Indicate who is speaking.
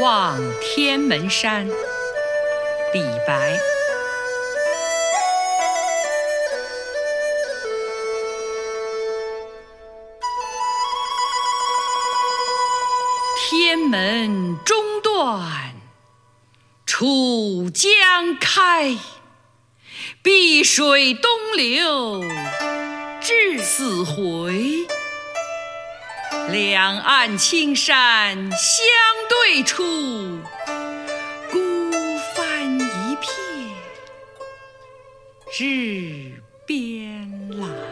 Speaker 1: 望天门山，李白。天门中断楚江开，碧水东流至死回。两岸青山相对出，孤帆一片日边来。